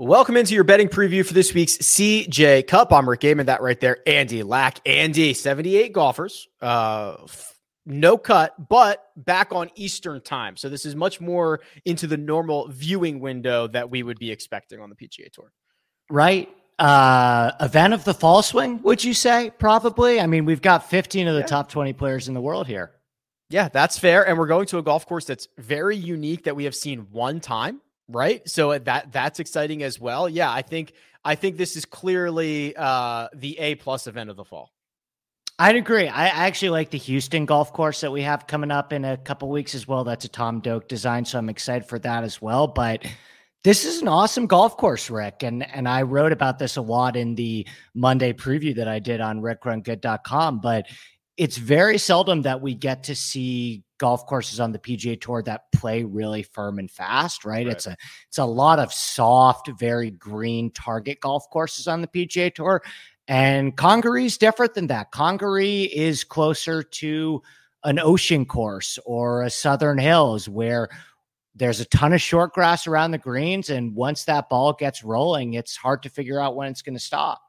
Welcome into your betting preview for this week's CJ Cup. I'm Rick Gehman, that right there, Andy Lack. Andy, 78 golfers, uh, no cut, but back on Eastern time. So this is much more into the normal viewing window that we would be expecting on the PGA Tour. Right. Uh, event of the fall swing, would you say? Probably. I mean, we've got 15 of the yeah. top 20 players in the world here. Yeah, that's fair. And we're going to a golf course that's very unique that we have seen one time right? So uh, that that's exciting as well. Yeah, I think I think this is clearly uh, the A plus event of the fall. I'd agree. I actually like the Houston golf course that we have coming up in a couple weeks as well. That's a Tom Doak design, so I'm excited for that as well. But this is an awesome golf course, Rick, and and I wrote about this a lot in the Monday preview that I did on rickrungood.com. But it's very seldom that we get to see golf courses on the PGA Tour that play really firm and fast, right? right? It's a it's a lot of soft, very green target golf courses on the PGA Tour. And Congaree is different than that. Congaree is closer to an ocean course or a Southern Hills where there's a ton of short grass around the greens. And once that ball gets rolling, it's hard to figure out when it's going to stop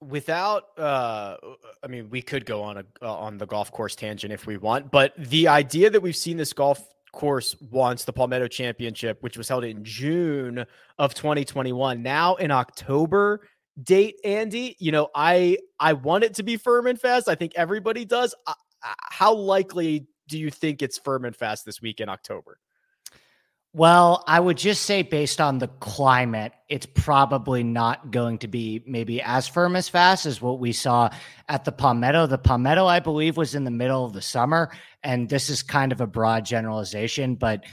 without uh i mean we could go on a uh, on the golf course tangent if we want but the idea that we've seen this golf course once the palmetto championship which was held in june of 2021 now in october date andy you know i i want it to be firm and fast. I think everybody does. How likely do you think it's firm and fast this week in october well, I would just say based on the climate, it's probably not going to be maybe as firm as fast as what we saw at the Palmetto. The Palmetto, I believe, was in the middle of the summer. And this is kind of a broad generalization, but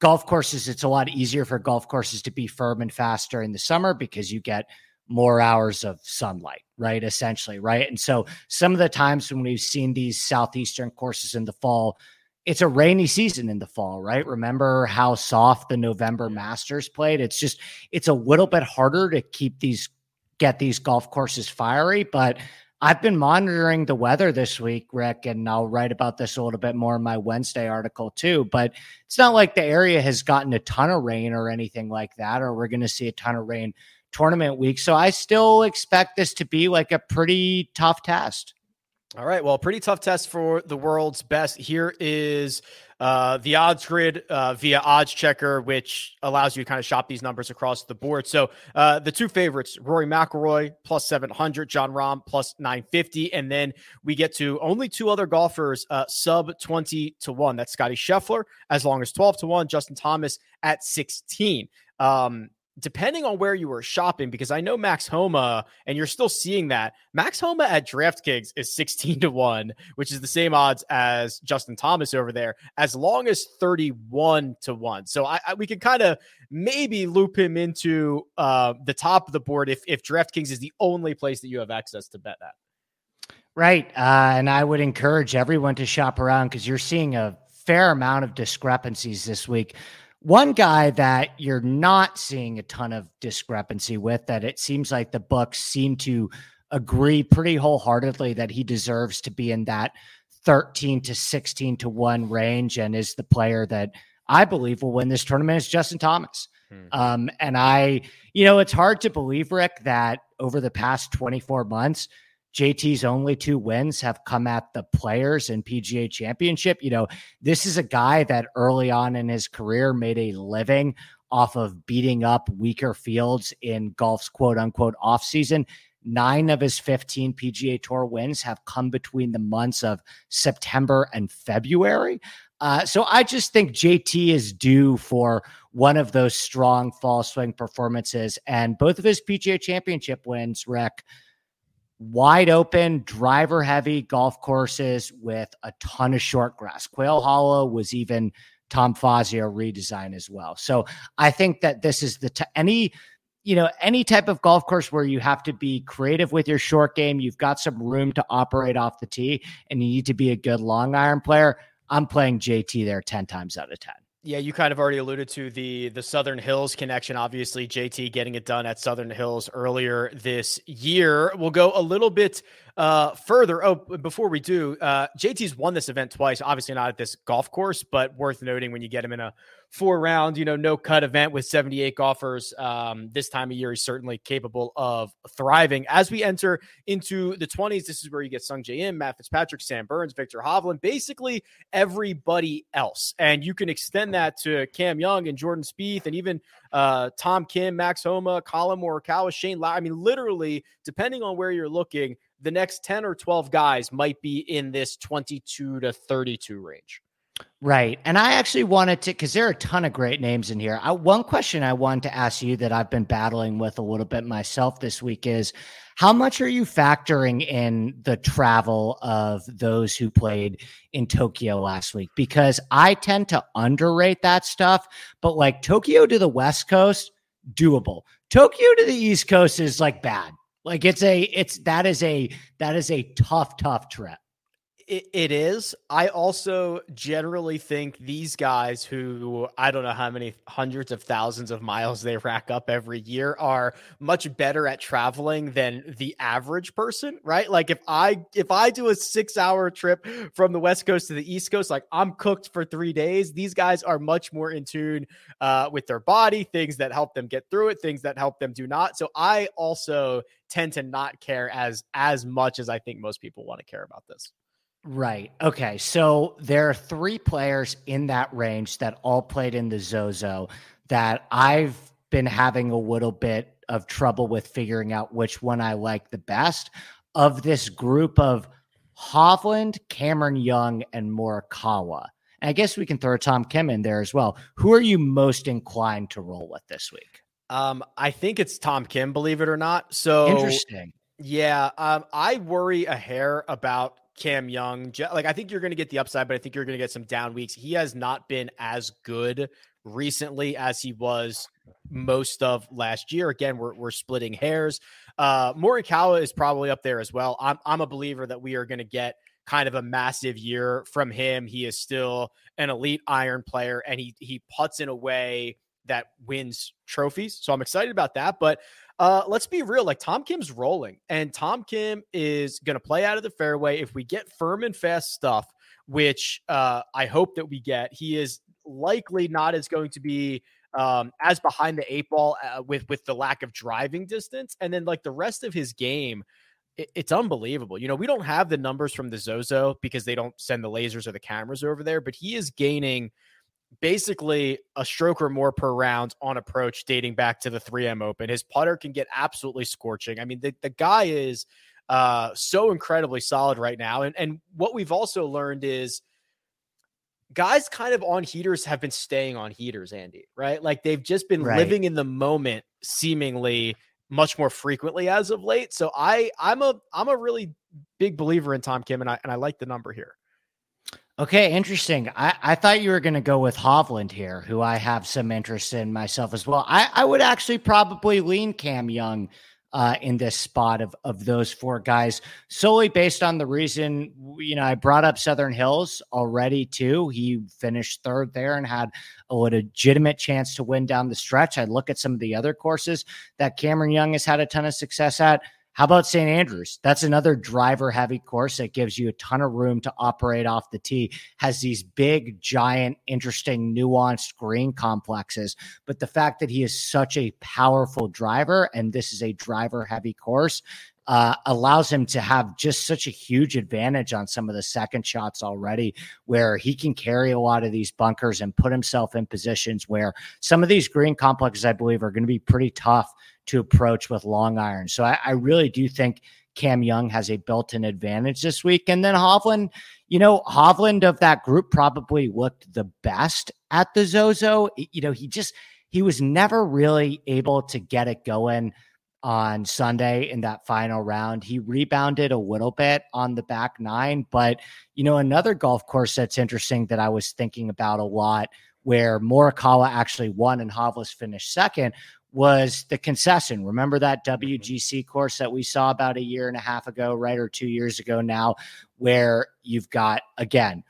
golf courses, it's a lot easier for golf courses to be firm and fast during the summer because you get more hours of sunlight, right? Essentially, right? And so some of the times when we've seen these southeastern courses in the fall, it's a rainy season in the fall, right? Remember how soft the November Masters played? It's just it's a little bit harder to keep these get these golf courses fiery, but I've been monitoring the weather this week, Rick, and I'll write about this a little bit more in my Wednesday article too. But it's not like the area has gotten a ton of rain or anything like that, or we're going to see a ton of rain tournament week. So I still expect this to be like a pretty tough test. All right. Well, pretty tough test for the world's best. Here is uh, the odds grid uh, via Odds Checker, which allows you to kind of shop these numbers across the board. So uh, the two favorites, Rory McIlroy plus 700, Jon Rahm plus 950. And then we get to only two other golfers uh, sub 20 to 1. That's Scotty Scheffler as long as 12 to 1, Justin Thomas at 16. Um, depending on where you were shopping, because I know Max Homa, and you're still seeing that. Max Homa at DraftKings is 16 to 1, which is the same odds as Justin Thomas over there, as long as 31 to 1. So I, I we can kind of maybe loop him into uh, the top of the board if, if DraftKings is the only place that you have access to bet that. Right. Uh, and I would encourage everyone to shop around because you're seeing a fair amount of discrepancies this week one guy that you're not seeing a ton of discrepancy with, that it seems like the books seem to agree pretty wholeheartedly that he deserves to be in that 13 to 16 to 1 range and is the player that I believe will win this tournament is Justin Thomas. Hmm. Um, and I, you know, it's hard to believe, Rick, that over the past 24 months, JT's only two wins have come at the players and PGA championship. You know, this is a guy that early on in his career made a living off of beating up weaker fields in golf's quote unquote off season. Nine of his 15 PGA Tour wins have come between the months of September and February. Uh, so I just think JT is due for one of those strong fall swing performances. And both of his PGA championship wins, Rick, wide open, driver heavy golf courses with a ton of short grass. Quail Hollow was even Tom Fazio redesign as well. So I think that this is the t- any you know any type of golf course where you have to be creative with your short game, you've got some room to operate off the tee, and you need to be a good long iron player. I'm playing JT there ten times out of ten. Yeah, you kind of already alluded to the the Southern Hills connection. Obviously, JT getting it done at Southern Hills earlier this year. We'll go a little bit uh, further, oh, before we do, uh, JT's won this event twice. Obviously, not at this golf course, but worth noting when you get him in a four round, you know, no cut event with 78 golfers. Um, this time of year, he's certainly capable of thriving. As we enter into the 20s, this is where you get Sungjae Im, Matt Fitzpatrick, Sam Burns, Viktor Hovland, basically everybody else. And you can extend that to Cam Young and Jordan Spieth and even uh, Tom Kim, Max Homa, Collin Morikawa, Shane. I mean, literally, depending on where you're looking, the next 10 or 12 guys might be in this 22 to 32 range. Right. And I actually wanted to, because there are a ton of great names in here. I, one question I wanted to ask you that I've been battling with a little bit myself this week is how much are you factoring in the travel of those who played in Tokyo last week? Because I tend to underrate that stuff, but like Tokyo to the West Coast, doable. Tokyo to the East Coast is like bad. Like it's a it's that is a that is a tough tough trip. It, it is. I also generally think these guys who I don't know how many hundreds of thousands of miles they rack up every year are much better at traveling than the average person, right? Like if I if I do a 6-hour trip from the West Coast to the East Coast, like I'm cooked for 3 days. These guys are much more in tune uh, with their body, things that help them get through it, things that help them do not. So I also tend to not care as as much as I think most people want to care about this. Right. Okay. So there are three players in that range that all played in the Zozo that I've been having a little bit of trouble with figuring out which one I like the best of this group of Hovland, Cameron Young, and Morikawa. And I guess we can throw Tom Kim in there as well. Who are you most inclined to roll with this week? Um, I think it's Tom Kim, believe it or not. So interesting. Yeah, um, I worry a hair about Cam Young. Like, I think you're going to get the upside, but I think you're going to get some down weeks. He has not been as good recently as he was most of last year. Again, we're, we're splitting hairs. Uh, Morikawa is probably up there as well. I'm, I'm a believer that we are going to get kind of a massive year from him. He is still an elite iron player and he, he puts in a way that wins trophies. So I'm excited about that. But uh, let's be real. Like Tom Kim's rolling, and Tom Kim is going to play out of the fairway. If we get firm and fast stuff, which uh, I hope that we get, he is likely not as going to be um, as behind the eight ball uh, with with the lack of driving distance, and then like the rest of his game. it's unbelievable. You know, we don't have the numbers from the Zozo because they don't send the lasers or the cameras over there, but he is gaining basically a stroke or more per round on approach dating back to the 3M Open. His putter can get absolutely scorching. I mean, the, the guy is uh, so incredibly solid right now. And, and what we've also learned is guys kind of on heaters have been staying on heaters, Andy, right? Like they've just been right. living in the moment seemingly much more frequently as of late. So I I'm a I'm a really big believer in Tom Kim and I and I like the number here. Okay, interesting. I, I thought you were going to go with Hovland here, who I have some interest in myself as well. I, I would actually probably lean Cam Young uh, in this spot of of those four guys, solely based on the reason you know I brought up Southern Hills already too. He finished third there and had a legitimate chance to win down the stretch. I look at some of the other courses that Cameron Young has had a ton of success at. How about St. Andrews? That's another driver heavy course that gives you a ton of room to operate off the tee, has these big, giant, interesting, nuanced green complexes. But the fact that he is such a powerful driver and this is a driver heavy course uh, allows him to have just such a huge advantage on some of the second shots already, where he can carry a lot of these bunkers and put himself in positions where some of these green complexes, I believe, are going to be pretty tough to approach with long iron. So I, I really do think Cam Young has a built in advantage this week. And then Hovland, you know, Hovland of that group probably looked the best at the Zozo. You know, he just, he was never really able to get it going on Sunday in that final round. He rebounded a little bit on the back nine, but you know, another golf course that's interesting that I was thinking about a lot where Morikawa actually won and Hovland finished second was the concession. Remember that mm-hmm. WGC course that we saw about a year and a half ago, right? Or two years ago now, where you've got, again,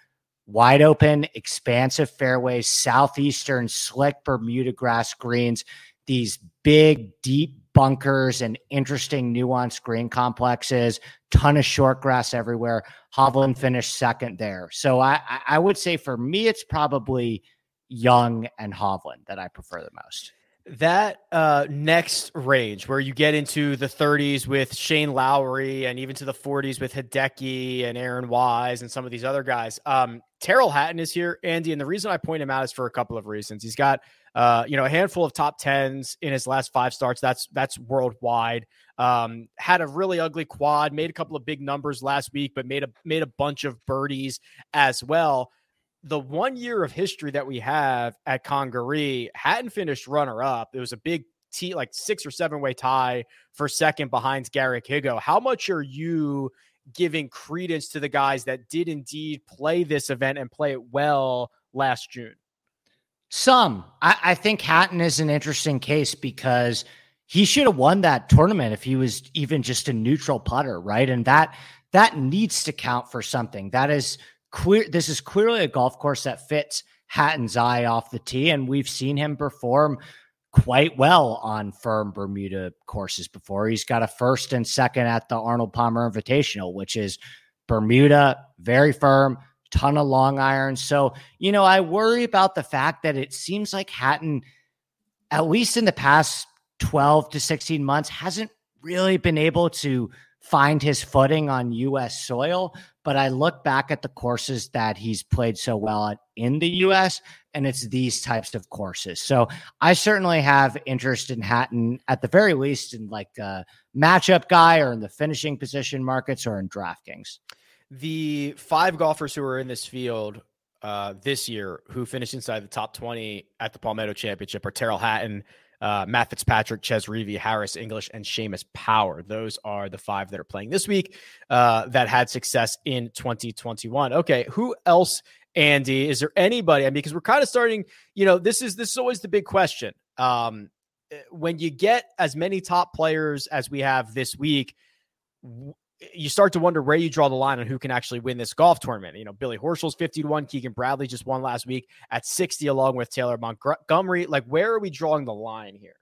wide open, expansive fairways, southeastern, slick Bermuda grass greens, these big, deep bunkers and interesting nuanced green complexes, ton of short grass everywhere. Hovland finished second there. So I, I would say for me, it's probably Young and Hovland that I prefer the most. That uh, next range where you get into the 30s with Shane Lowry and even to the 40s with Hideki and Aaron Wise and some of these other guys. Um, Tyrrell Hatton is here, Andy, and the reason I point him out is for a couple of reasons. He's got uh, you know, a handful of top tens in his last five starts. That's that's worldwide. Um, had a really ugly quad, made a couple of big numbers last week, but made a made a bunch of birdies as well. The one year of history that we have at Congaree Hatton finished runner up. It was a big T like six or seven way tie for second behind Garrick Higgo. How much are you giving credence to the guys that did indeed play this event and play it well last June? Some. I, I think Hatton is an interesting case because he should have won that tournament if he was even just a neutral putter, right? And that that needs to count for something. That is This is clearly a golf course that fits Hatton's eye off the tee, and we've seen him perform quite well on firm Bermuda courses before. He's got a first and second at the Arnold Palmer Invitational, which is Bermuda, very firm, ton of long irons. So, you know, I worry about the fact that it seems like Hatton, at least in the past 12 to 16 months, hasn't really been able to find his footing on US soil. But I look back at the courses that he's played so well at in the US, and it's these types of courses. So I certainly have interest in Hatton at the very least in like a matchup guy or in the finishing position markets or in DraftKings the five golfers who are in this field uh, this year who finished inside the top 20 at the Palmetto Championship are Tyrrell Hatton, uh, Matt Fitzpatrick, Chez Reavie, Harris English, and Seamus Power. Those are the five that are playing this week uh, that had success in 2021. Okay, who else, Andy? Is there anybody? I mean, because we're kind of starting, you know, this is this is always the big question. Um, eh, when you get as many top players as we have this week, you start to wonder where you draw the line on who can actually win this golf tournament. You know, Billy Horschel's 50 to 1, Keegan Bradley just won last week at 60 along with Taylor Montgomery. Like where are we drawing the line here?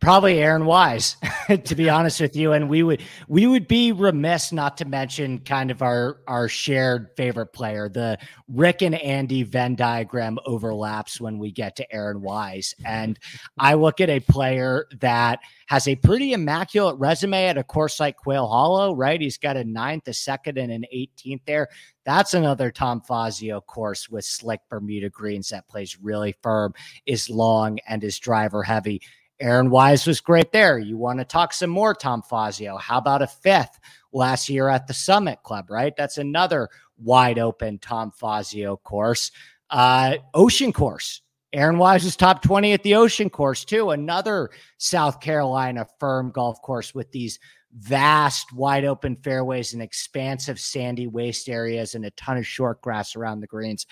Probably Aaron Wise, to be honest with you. And we would we would be remiss not to mention kind of our our shared favorite player. The Rick and Andy Venn diagram overlaps when we get to Aaron Wise. And I look at a player that has a pretty immaculate resume at a course like Quail Hollow, right? He's got a ninth, a second, and an 18th there. That's another Tom Fazio course with slick Bermuda greens that plays really firm, is long, and is driver heavy. Aaron Wise was great there. You want to talk some more Tom Fazio? How about a fifth last year at the Summit Club, right? That's another wide open Tom Fazio course. Uh, Ocean Course. Aaron Wise was top 20 at the Ocean Course, too. Another South Carolina firm golf course with these vast, wide open fairways and expansive sandy waste areas and a ton of short grass around the greens.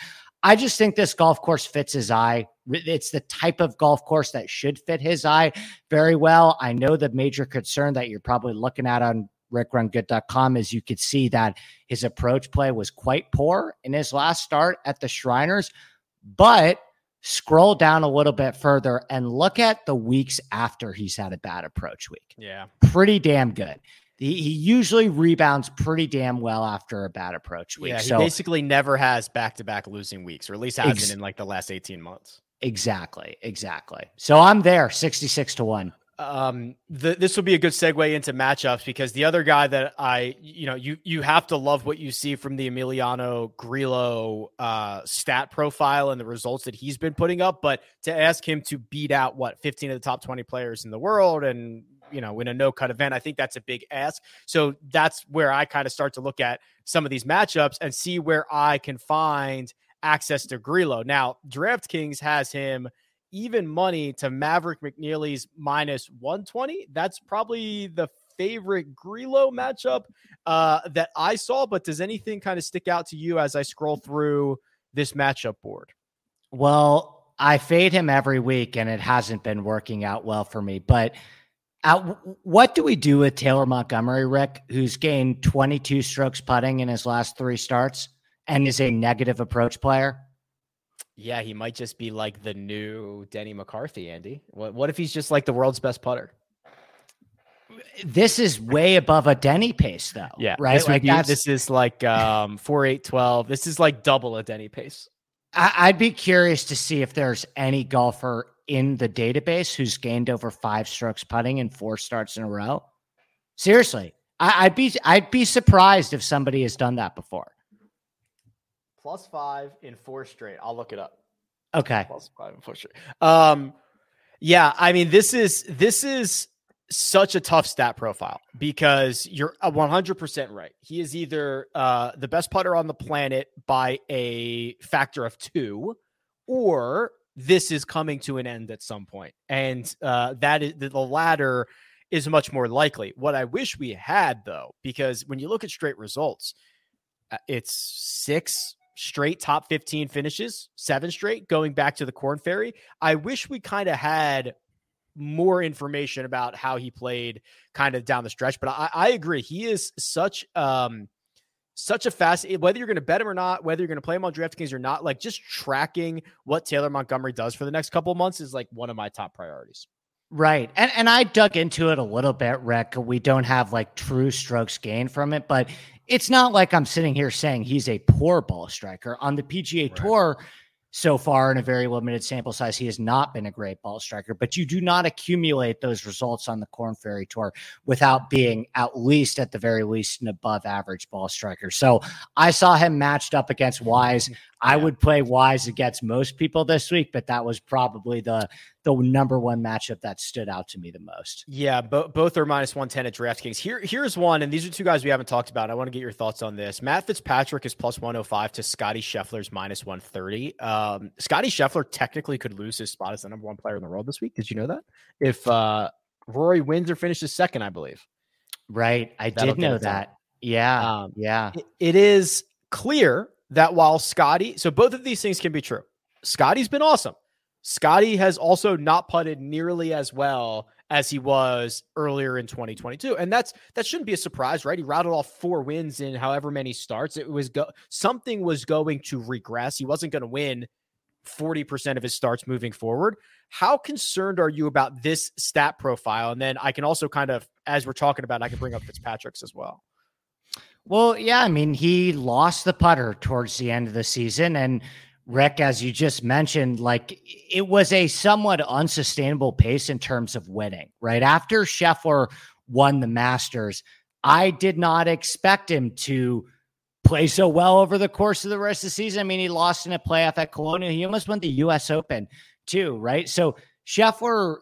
I just think this golf course fits his eye. It's the type of golf course that should fit his eye very well. I know the major concern that you're probably looking at on rickrungood.com is you could see that his approach play was quite poor in his last start at the Shriners. But scroll down a little bit further and look at the weeks after he's had a bad approach week. Yeah. Pretty damn good. He, he usually rebounds pretty damn well after a bad approach week. Yeah, he so, basically never has back to back losing weeks, or at least hasn't ex- in like the last 18 months. Exactly. Exactly. So I'm there 66 to 1 um the, this will be a good segue into matchups because the other guy that I you know you you have to love what you see from the Emiliano Grillo uh stat profile and the results that he's been putting up but to ask him to beat out what 15 of the top 20 players in the world and you know, in a no cut event. I think that's a big ask. So that's where I kind of start to look at some of these matchups and see where I can find access to Grillo. Now, DraftKings has him even money to Maverick McNealy's minus 120. That's probably the favorite Grillo matchup uh, that I saw. But does anything kind of stick out to you as I scroll through this matchup board? Well, I fade him every week and it hasn't been working out well for me. But what do we do with Taylor Montgomery, Rick, who's gained 22 strokes putting in his last three starts and is a negative approach player? Yeah, he might just be like the new Denny McCarthy, Andy. What what if he's just like the world's best putter? This is way above a Denny pace, though. Yeah, right. This, like be, this is like um four eight twelve. This is like double a Denny pace. I, would be curious to see if there's any golfer in the database who's gained over five strokes putting in four starts in a row. Seriously, I, would be I'd be surprised if somebody has done that before. Plus five in four straight. I'll look it up. Okay. Plus five in four straight. Um, yeah, I mean this is this is such a tough stat profile because you're 100% right. He is either uh, the best putter on the planet by a factor of two, or this is coming to an end at some point. And uh, that is the latter is much more likely. What I wish we had, though, because when you look at straight results, uh, it's six straight top 15 finishes, seven straight going back to the Korn Ferry. I wish we kind of had more information about how he played kind of down the stretch. But I, I agree. He is such um such a fast eh, whether you're going to bet him or not, whether you're going to play him on DraftKings or not, like just tracking what Taylor Montgomery does for the next couple of months is like one of my top priorities. Right. And and I dug into it a little bit, Rick. We don't have like true strokes gained from it, but it's not like I'm sitting here saying he's a poor ball striker. On the PGA right. Tour, so far in a very limited sample size, he has not been a great ball striker, but you do not accumulate those results on the Korn Ferry Tour without being at least, at the very least, an above average ball striker. So I saw him matched up against Wise. I would play Wise against most people this week, but that was probably the the number one matchup that stood out to me the most. Yeah, bo- both are minus 110 at DraftKings. Here, here's one, and these are two guys we haven't talked about. I want to get your thoughts on this. Matt Fitzpatrick is plus 105 to Scotty Scheffler's minus 130. Um, Scotty Scheffler technically could lose his spot as the number one player in the world this week. Did you know that? If uh, Rory wins or finishes second, I believe. Right. I That'll did know that. Yeah. Um, yeah. It, it is clear that while Scotty, so both of these things can be true. Scotty's been awesome. Scotty has also not putted nearly as well as he was earlier in 2022. And that's that shouldn't be a surprise, right? He routed off four wins in however many starts. It was go- something was going to regress. He wasn't going to win 40% of his starts moving forward. How concerned are you about this stat profile? And then I can also kind of as we're talking about, I can bring up Fitzpatrick's as well. Well, yeah, I mean, he lost the putter towards the end of the season and Rick, as you just mentioned, like it was a somewhat unsustainable pace in terms of winning, right? After Scheffler won the Masters, I did not expect him to play so well over the course of the rest of the season. I mean, he lost in a playoff at Colonial. He almost won the U.S. Open too, right? So Scheffler,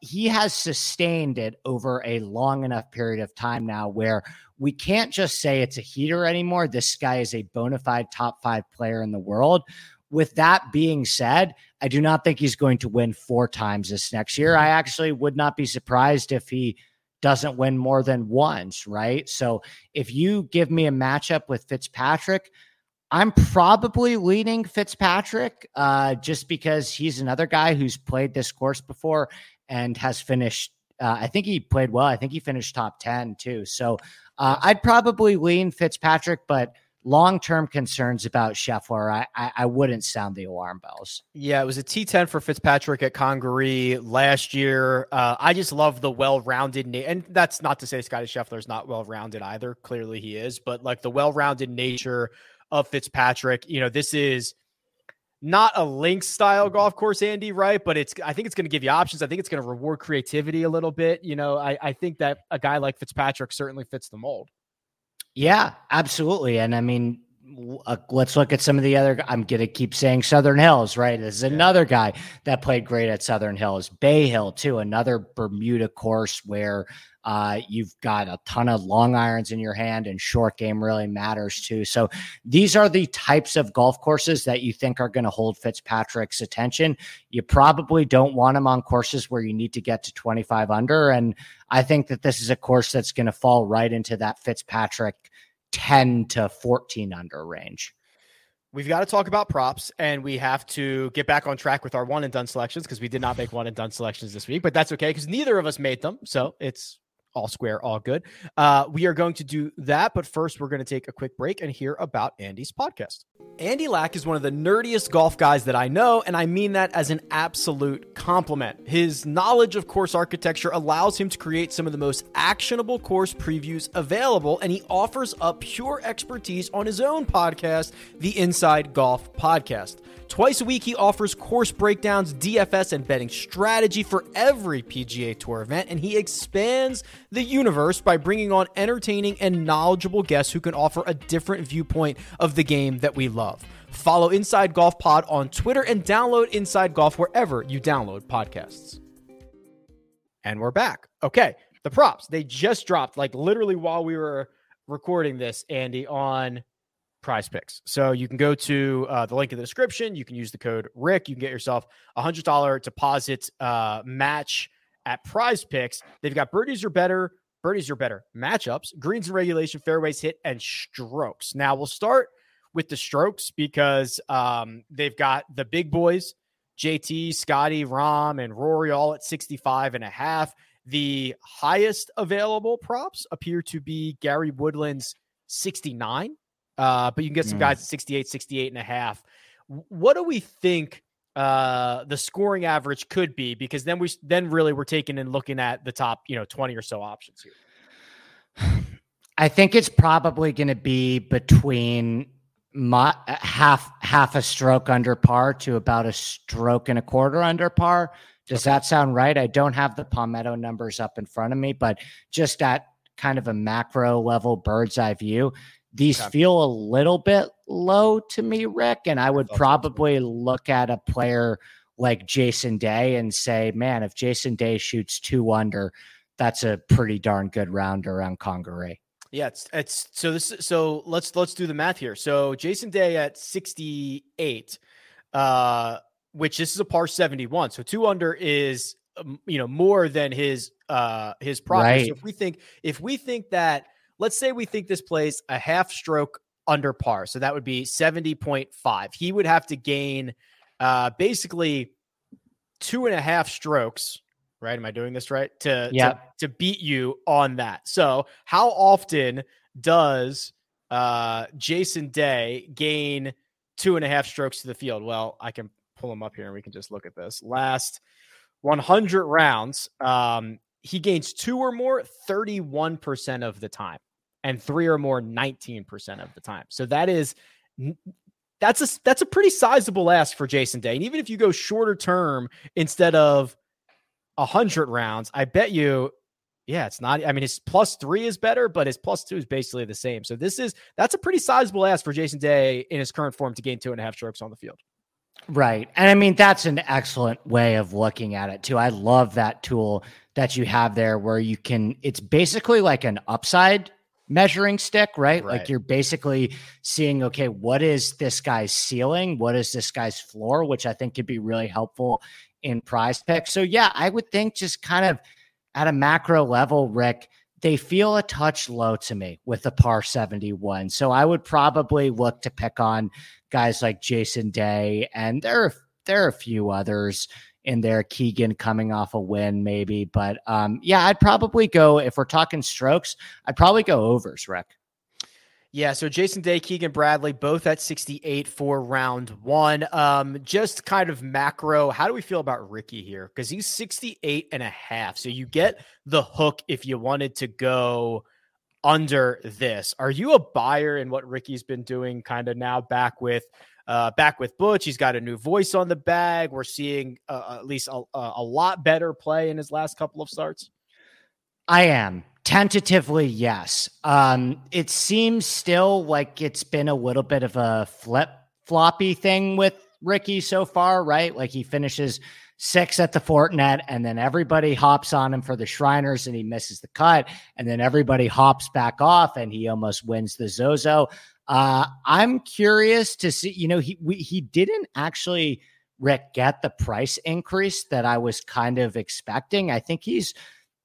he has sustained it over a long enough period of time now where we can't just say it's a heater anymore. This guy is a bona fide top five player in the world. With that being said, I do not think he's going to win four times this next year. I actually would not be surprised if he doesn't win more than once, right? So if you give me a matchup with Fitzpatrick, I'm probably leaning Fitzpatrick uh, just because he's another guy who's played this course before and has finished. Uh, I think he played well. I think he finished top 10 too. So uh, I'd probably lean Fitzpatrick, but long term concerns about Scheffler, I, I, I wouldn't sound the alarm bells. Yeah, it was a T10 for Fitzpatrick at Congaree last year. Uh, I just love the well rounded, na- and that's not to say Scotty Scheffler is not well rounded either. Clearly he is, but like the well rounded nature of Fitzpatrick, you know, this is not a links style golf course, Andy, right? But it's I think it's going to give you options. I think it's going to reward creativity a little bit. You know, I, I think that a guy like Fitzpatrick certainly fits the mold. Yeah, absolutely. And I mean, uh, let's look at some of the other. I'm going to keep saying Southern Hills, right? This is another guy that played great at Southern Hills. Bay Hill, too, another Bermuda course where uh, you've got a ton of long irons in your hand, and short game really matters too. So these are the types of golf courses that you think are going to hold Fitzpatrick's attention. You probably don't want him on courses where you need to get to 25 under. And I think that this is a course that's going to fall right into that Fitzpatrick 10 to 14 under range. We've got to talk about props and we have to get back on track with our one and done selections because we did not make one and done selections this week, but that's okay because neither of us made them. So it's all square, all good. Uh, we are going to do that, but first we're going to take a quick break and hear about Andy's podcast. Andy Lack is one of the nerdiest golf guys that I know, and I mean that as an absolute compliment. His knowledge of course architecture allows him to create some of the most actionable course previews available, and he offers up pure expertise on his own podcast, the Inside Golf Podcast. Twice a week, he offers course breakdowns, DFS, and betting strategy for every PGA Tour event, and he expands the universe by bringing on entertaining and knowledgeable guests who can offer a different viewpoint of the game that we love. Follow Inside Golf Pod on Twitter and download Inside Golf wherever you download podcasts. And we're back. Okay, the props, they just dropped like literally while we were recording this, Andy, on prize picks. So you can go to uh, the link in the description. You can use the code Rick. You can get yourself a hundred dollar deposit uh, match at prize picks. They've got birdies are better, birdies are better matchups, greens and regulation, fairways hit, and strokes. Now we'll start with the strokes because um, they've got the big boys, JT, Scotty, Rahm, and Rory all at 65 and a half. The highest available props appear to be Gary Woodland's 69 uh, but you can get some mm. guys at 68, 68 and a half. What do we think uh, the scoring average could be? Because then we then really we're taking and looking at the top, you know, 20 or so options here. I think it's probably going to be between my, half half a stroke under par to about a stroke and a quarter under par. Does okay. that sound right? I don't have the Palmetto numbers up in front of me, but just at kind of a macro level bird's eye view, these okay. feel a little bit low to me, Rick. And I would probably look at a player like Jason Day and say, man, if Jason Day shoots two under, that's a pretty darn good round around Congaree. Yeah, it's it's so this so let's let's do the math here. So Jason Day at 68, uh, which this is a par 71. So two under is um, you know more than his uh his progress. Right. So if we think if we think that let's say we think this plays a half stroke under par. So that would be 70.5. He would have to gain uh, basically two and a half strokes, right? Am I doing this right? To, to, to beat you on that. So how often does uh, Jason Day gain two and a half strokes to the field? Well, I can pull him up here and we can just look at this. Last 100 rounds, um, he gains two or more 31% of the time and three or more 19% of the time. So that is that's a that's a pretty sizable ask for Jason Day. And even if you go shorter term instead of 100 rounds, I bet you yeah, it's not I mean his plus 3 is better, but his plus 2 is basically the same. So this is that's a pretty sizable ask for Jason Day in his current form to gain two and a half strokes on the field. Right. And I mean, that's an excellent way of looking at it, too. I love that tool that you have there where you can, it's basically like an upside measuring stick, right? right? Like you're basically seeing, okay, what is this guy's ceiling? What is this guy's floor? Which I think could be really helpful in prize picks. So, yeah, I would think just kind of at a macro level, Rick, they feel a touch low to me with the par 71. So I would probably look to pick on guys like Jason Day, and there are there are a few others in there. Keegan coming off a win, maybe, but um, yeah, I'd probably go if we're talking strokes. I'd probably go overs, Rick. Yeah, so Jason Day, Keegan Bradley, both at 68 for round one. Um, just kind of macro, how do we feel about Ricky here? Because he's 68 and a half. So you get the hook if you wanted to go under this. Are you a buyer in what Ricky's been doing kind of now back with uh, back with Butch? He's got a new voice on the bag. We're seeing uh, at least a, a lot better play in his last couple of starts. I am. Tentatively, yes. Um, it seems still like it's been a little bit of a flip floppy thing with Ricky so far, right? Like he finishes six at the Fortinet, and then everybody hops on him for the Shriners, and he misses the cut, and then everybody hops back off, and he almost wins the Zozo. Uh, I'm curious to see. You know, he we, he didn't actually Rick get the price increase that I was kind of expecting. I think he's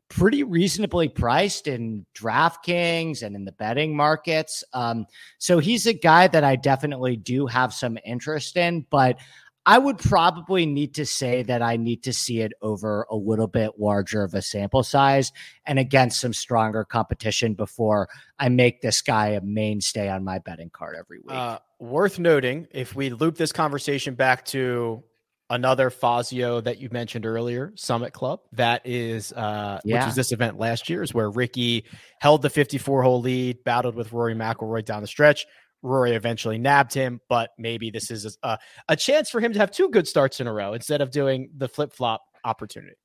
pretty reasonably priced in DraftKings and in the betting markets. Um, so he's a guy that I definitely do have some interest in, but I would probably need to say that I need to see it over a little bit larger of a sample size and against some stronger competition before I make this guy a mainstay on my betting card every week. Uh, worth noting, if we loop this conversation back to another Fazio that you mentioned earlier, Summit Club, that is, uh, yeah. which was this event last year, is where Ricky held the 54 hole lead, battled with Rory McIlroy down the stretch. Rory eventually nabbed him, but maybe this is a, a chance for him to have two good starts in a row instead of doing the flip flop opportunity.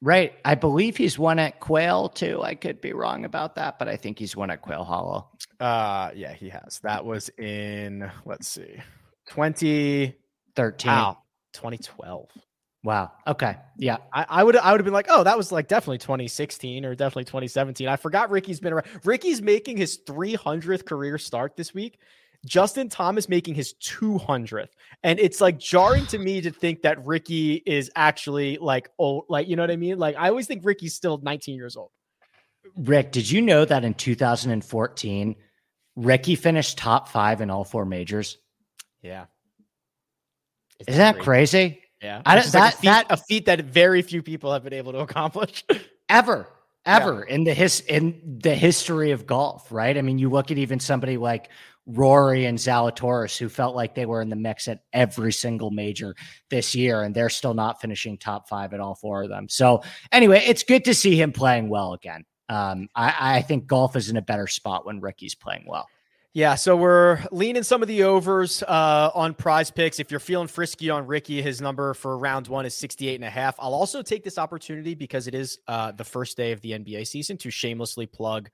Right. I believe he's won at Quail too. I could be wrong about that, but I think he's won at Quail Hollow. Uh yeah, he has. That was in let's see. 2013. Wow. 2012. Wow. Okay. Yeah. I, I would I would have been like, oh, that was like definitely 2016 or definitely 2017. I forgot Ricky's been around. Ricky's making his 300th career start this week. Justin Thomas making his 200th. And it's like jarring to me to think that Ricky is actually like old, like, you know what I mean? Like, I always think Ricky's still 19 years old. Rick, did you know that in 2014, Ricky finished top five in all four majors? Yeah. Isn't that crazy? crazy? Yeah, I don't, that, like a, feat, that a feat that very few people have been able to accomplish ever, ever yeah. in the his in the history of golf. Right? I mean, you look at even somebody like Rory and Zalatoris, who felt like they were in the mix at every single major this year, and they're still not finishing top five at all four of them. So, anyway, it's good to see him playing well again. Um, I, I think golf is in a better spot when Ricky's playing well. Yeah, so we're leaning some of the overs uh, on prize picks. If you're feeling frisky on Ricky, his number for round one is 68 and a half. I'll also take this opportunity because it is uh, the first day of the NBA season to shamelessly plug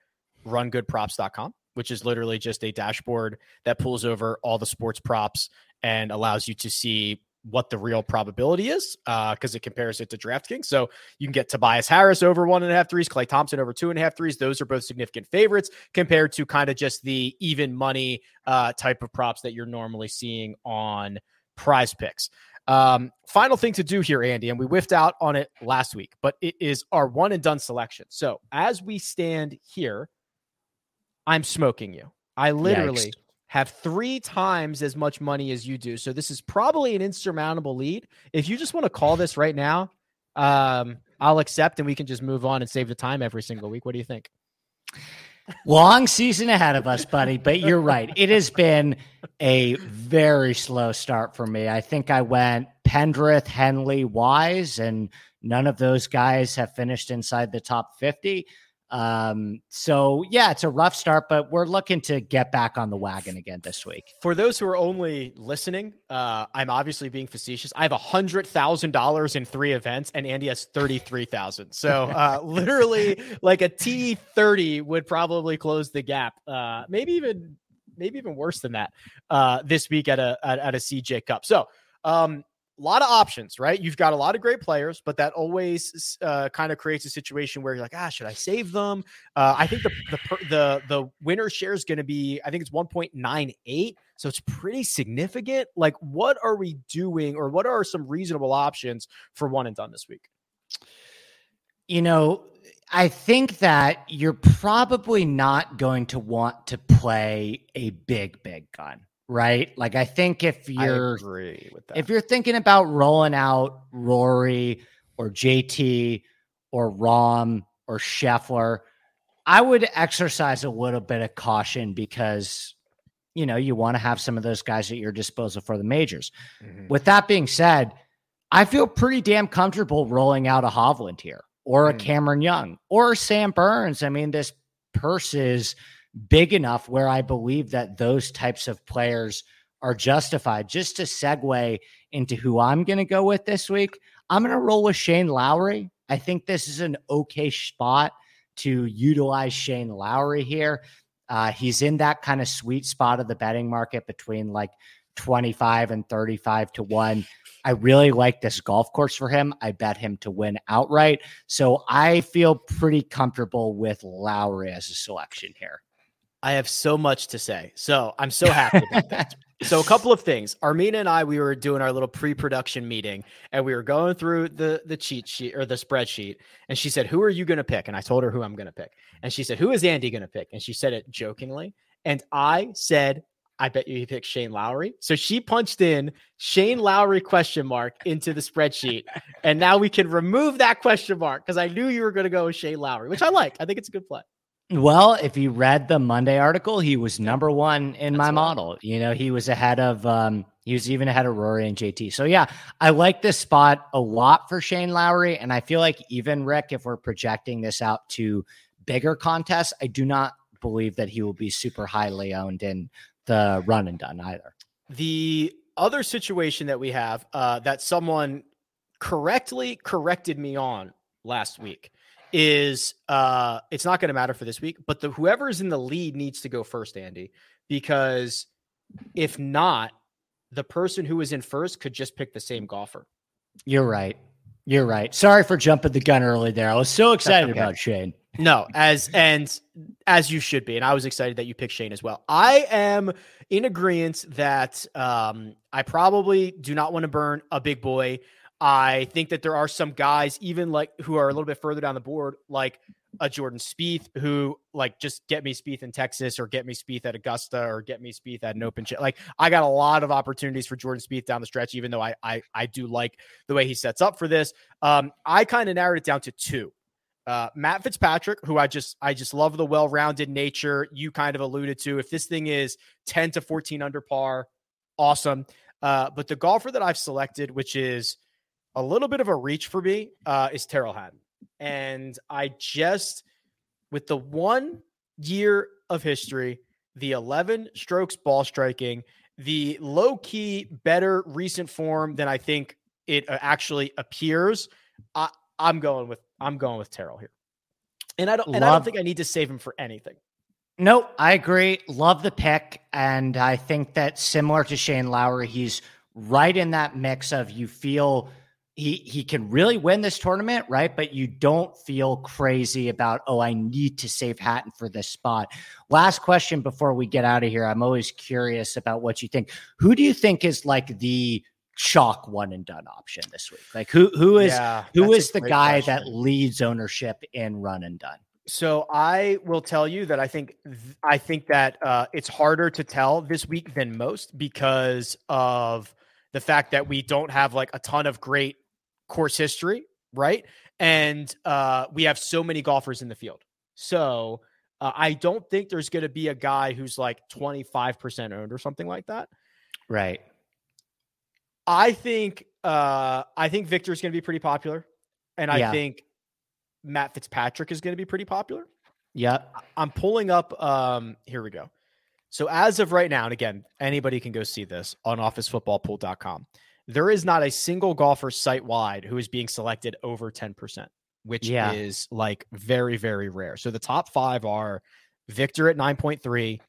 rungoodprops.com, which is literally just a dashboard that pulls over all the sports props and allows you to see what the real probability is uh, because uh, it compares it to DraftKings. So you can get Tobias Harris over one and a half threes, Klay Thompson over two and a half threes. Those are both significant favorites compared to kind of just the even money uh, type of props that you're normally seeing on prize picks. Um, final thing to do here, Andy, and we whiffed out on it last week, but it is our one and done selection. So as we stand here, I'm smoking you. I literally Yikes have three times as much money as you do. So this is probably an insurmountable lead. If you just want to call this right now, um, I'll accept and we can just move on and save the time every single week. What do you think? Long season ahead of us, buddy. But you're right. It has been a very slow start for me. I think I went Pendrith, Henley, Wise, and none of those guys have finished inside the top 50. Um, so yeah, it's a rough start, but we're looking to get back on the wagon again this week. For those who are only listening, uh, I'm obviously being facetious. I have a hundred thousand dollars in three events, and Andy has thirty three thousand. So uh, literally, like a T thirty would probably close the gap. Uh, maybe even maybe even worse than that uh, this week at a at, at a CJ Cup. So um, a lot of options, right? You've got a lot of great players, but that always uh, kind of creates a situation where you're like, ah, should I save them? Uh, I think the the the the winner share is going to be, I think it's 1.98, so it's pretty significant. Like, what are we doing, or what are some reasonable options for one and done this week? You know, I think that you're probably not going to want to play a big, big gun right? Like I think if you're if you're thinking about rolling out Rory or JT or Rahm or Scheffler, I would exercise a little bit of caution because you know you want to have some of those guys at your disposal for the majors. Mm-hmm. With that being said, I feel pretty damn comfortable rolling out a Hovland here or a mm. Cameron Young or Sam Burns. I mean, this purse is big enough where I believe that those types of players are justified. Just to segue into who I'm going to go with this week, I'm going to roll with Shane Lowry. I think this is an okay spot to utilize Shane Lowry here. Uh, he's in that kind of sweet spot of the betting market between like 25 and 35 to 1. I really like this golf course for him. I bet him to win outright. So I feel pretty comfortable with Lowry as a selection here. I have so much to say. So I'm so happy about that. So a couple of things. Armina and I, we were doing our little pre-production meeting and we were going through the the cheat sheet or the spreadsheet. And she said, Who are you gonna pick? And I told her who I'm gonna pick. And she said, Who is Andy gonna pick? And she said it jokingly. And I said, I bet you he picked Shane Lowry. So she punched in Shane Lowry question mark into the spreadsheet. and now we can remove that question mark because I knew you were going to go with Shane Lowry, which I like. I think it's a good play. Well, if you read the Monday article, he was number one in That's my model. You know, he was ahead of um, he was even ahead of Rory and JT. So yeah, I like this spot a lot for Shane Lowry. And I feel like even Rick, if we're projecting this out to bigger contests, I do not believe that he will be super highly owned in the run and done either. The other situation that we have uh, that someone correctly corrected me on last week is uh it's not going to matter for this week, but the whoever is in the lead needs to go first, Andy, because if not, the person who is in first could just pick the same golfer. You're right. You're right. Sorry for jumping the gun early there. I was so excited okay. about Shane. No, as and as you should be, and I was excited that you picked Shane as well. I am in agreement that um, I probably do not want to burn a big boy. I think that there are some guys, even like who are a little bit further down the board, like a Jordan Spieth, who like just get me Spieth in Texas or get me Spieth at Augusta or get me Spieth at an Open. Like I got a lot of opportunities for Jordan Spieth down the stretch, even though I I, I do like the way he sets up for this. Um, I kind of narrowed it down to two. Uh, Matt Fitzpatrick, who I just I just love the well-rounded nature you kind of alluded to. If this thing is 10 to 14 under par, awesome. Uh, but the golfer that I've selected, which is a little bit of a reach for me uh, is Tyrrell Hatton. And I just, with the one year of history, the 11 strokes ball striking, the low key, better recent form than I think it uh, actually appears. I, I'm going with I'm going with Tyrrell here, and I don't Love. and I don't think I need to save him for anything. No, I agree. Love the pick, and I think that similar to Shane Lowry, he's right in that mix of you feel he he can really win this tournament, right? But you don't feel crazy about, oh, I need to save Hatton for this spot. Last question before we get out of here. I'm always curious about what you think. Who do you think is like the shock one and done option this week? Like who who is yeah, who is the guy question. that leads ownership in one and done? So I will tell you that I think I think that uh, it's harder to tell this week than most because of the fact that we don't have like a ton of great course history, right? And uh, we have so many golfers in the field. So uh, I don't think there's going to be a guy who's like 25% owned or something like that. Right. I think uh, I think Viktor's going to be pretty popular, and I yeah. think Matt Fitzpatrick is going to be pretty popular. Yeah, I'm pulling up. Um, here we go. So as of right now, and again, anybody can go see this on OfficeFootballPool.com there is not a single golfer site wide who is being selected over 10%, which yeah. is like very, very rare. So the top five are Viktor at 9.3,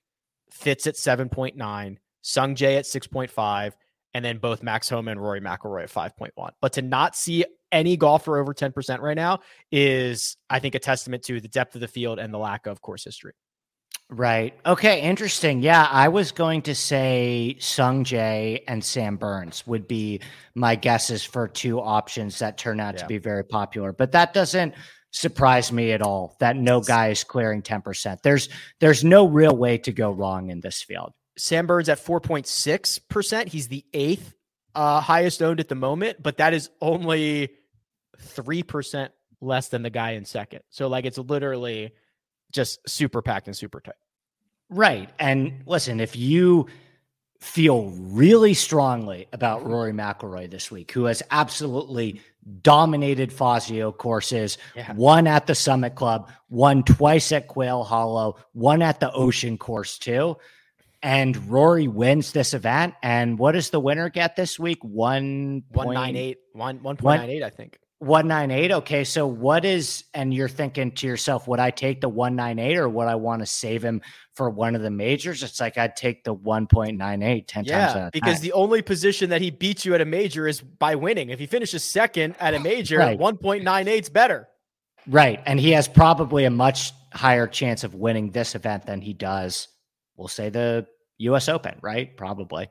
Fitz at 7.9, Sung Jae at 6.5, and then both Max Homa and Rory McIlroy at 5.1. But to not see any golfer over 10% right now is, I think, a testament to the depth of the field and the lack of course history. Right. Okay. Interesting. Yeah, I was going to say Sung Jae and Sam Burns would be my guesses for two options that turn out yeah. to be very popular, but that doesn't surprise me at all that no guy is clearing 10%. There's there's no real way to go wrong in this field. Sam Burns at 4.6%. He's the eighth uh, highest owned at the moment, but that is only 3% less than the guy in second. So like it's literally just super packed and super tight. Right. And listen, if you feel really strongly about Rory McIlroy this week, who has absolutely dominated Fazio courses, yeah. won at the Summit Club, won twice at Quail Hollow, won at the Ocean Course too. And Rory wins this event. And what does the winner get this week? One one nine eight one one point nine eight, I think. 198. Okay. So what is, and you're thinking to yourself, would I take the 198 or would I want to save him for one of the majors? It's like I'd take the 1.98 10 yeah, times. because the only position that he beats you at a major is by winning. If he finishes second at a major, right. 1.98 is better. Right. And he has probably a much higher chance of winning this event than he does, we'll say the US Open, right? Probably.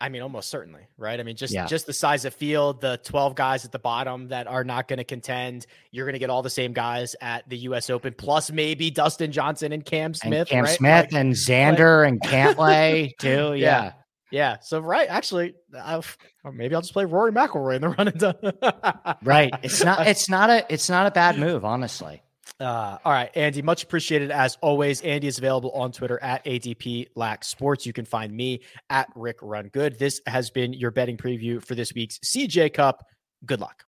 I mean, almost certainly, right? I mean, just yeah. just the size of field, the 12 guys at the bottom that are not going to contend. You're going to get all the same guys at the U.S. Open, plus maybe Dustin Johnson and Cam Smith, and Cam right? Smith like, and Xander like, and Cantlay too. Yeah. yeah. yeah. So right, actually, I've, or maybe I'll just play Rory McIlroy in the one and done. right. It's not. It's not a. It's not a bad move, honestly. Uh, all right, Andy, much appreciated as always. Andy is available on Twitter at ADP Lack Sports. You can find me at Rick Run Good. This has been your betting preview for this week's CJ Cup. Good luck.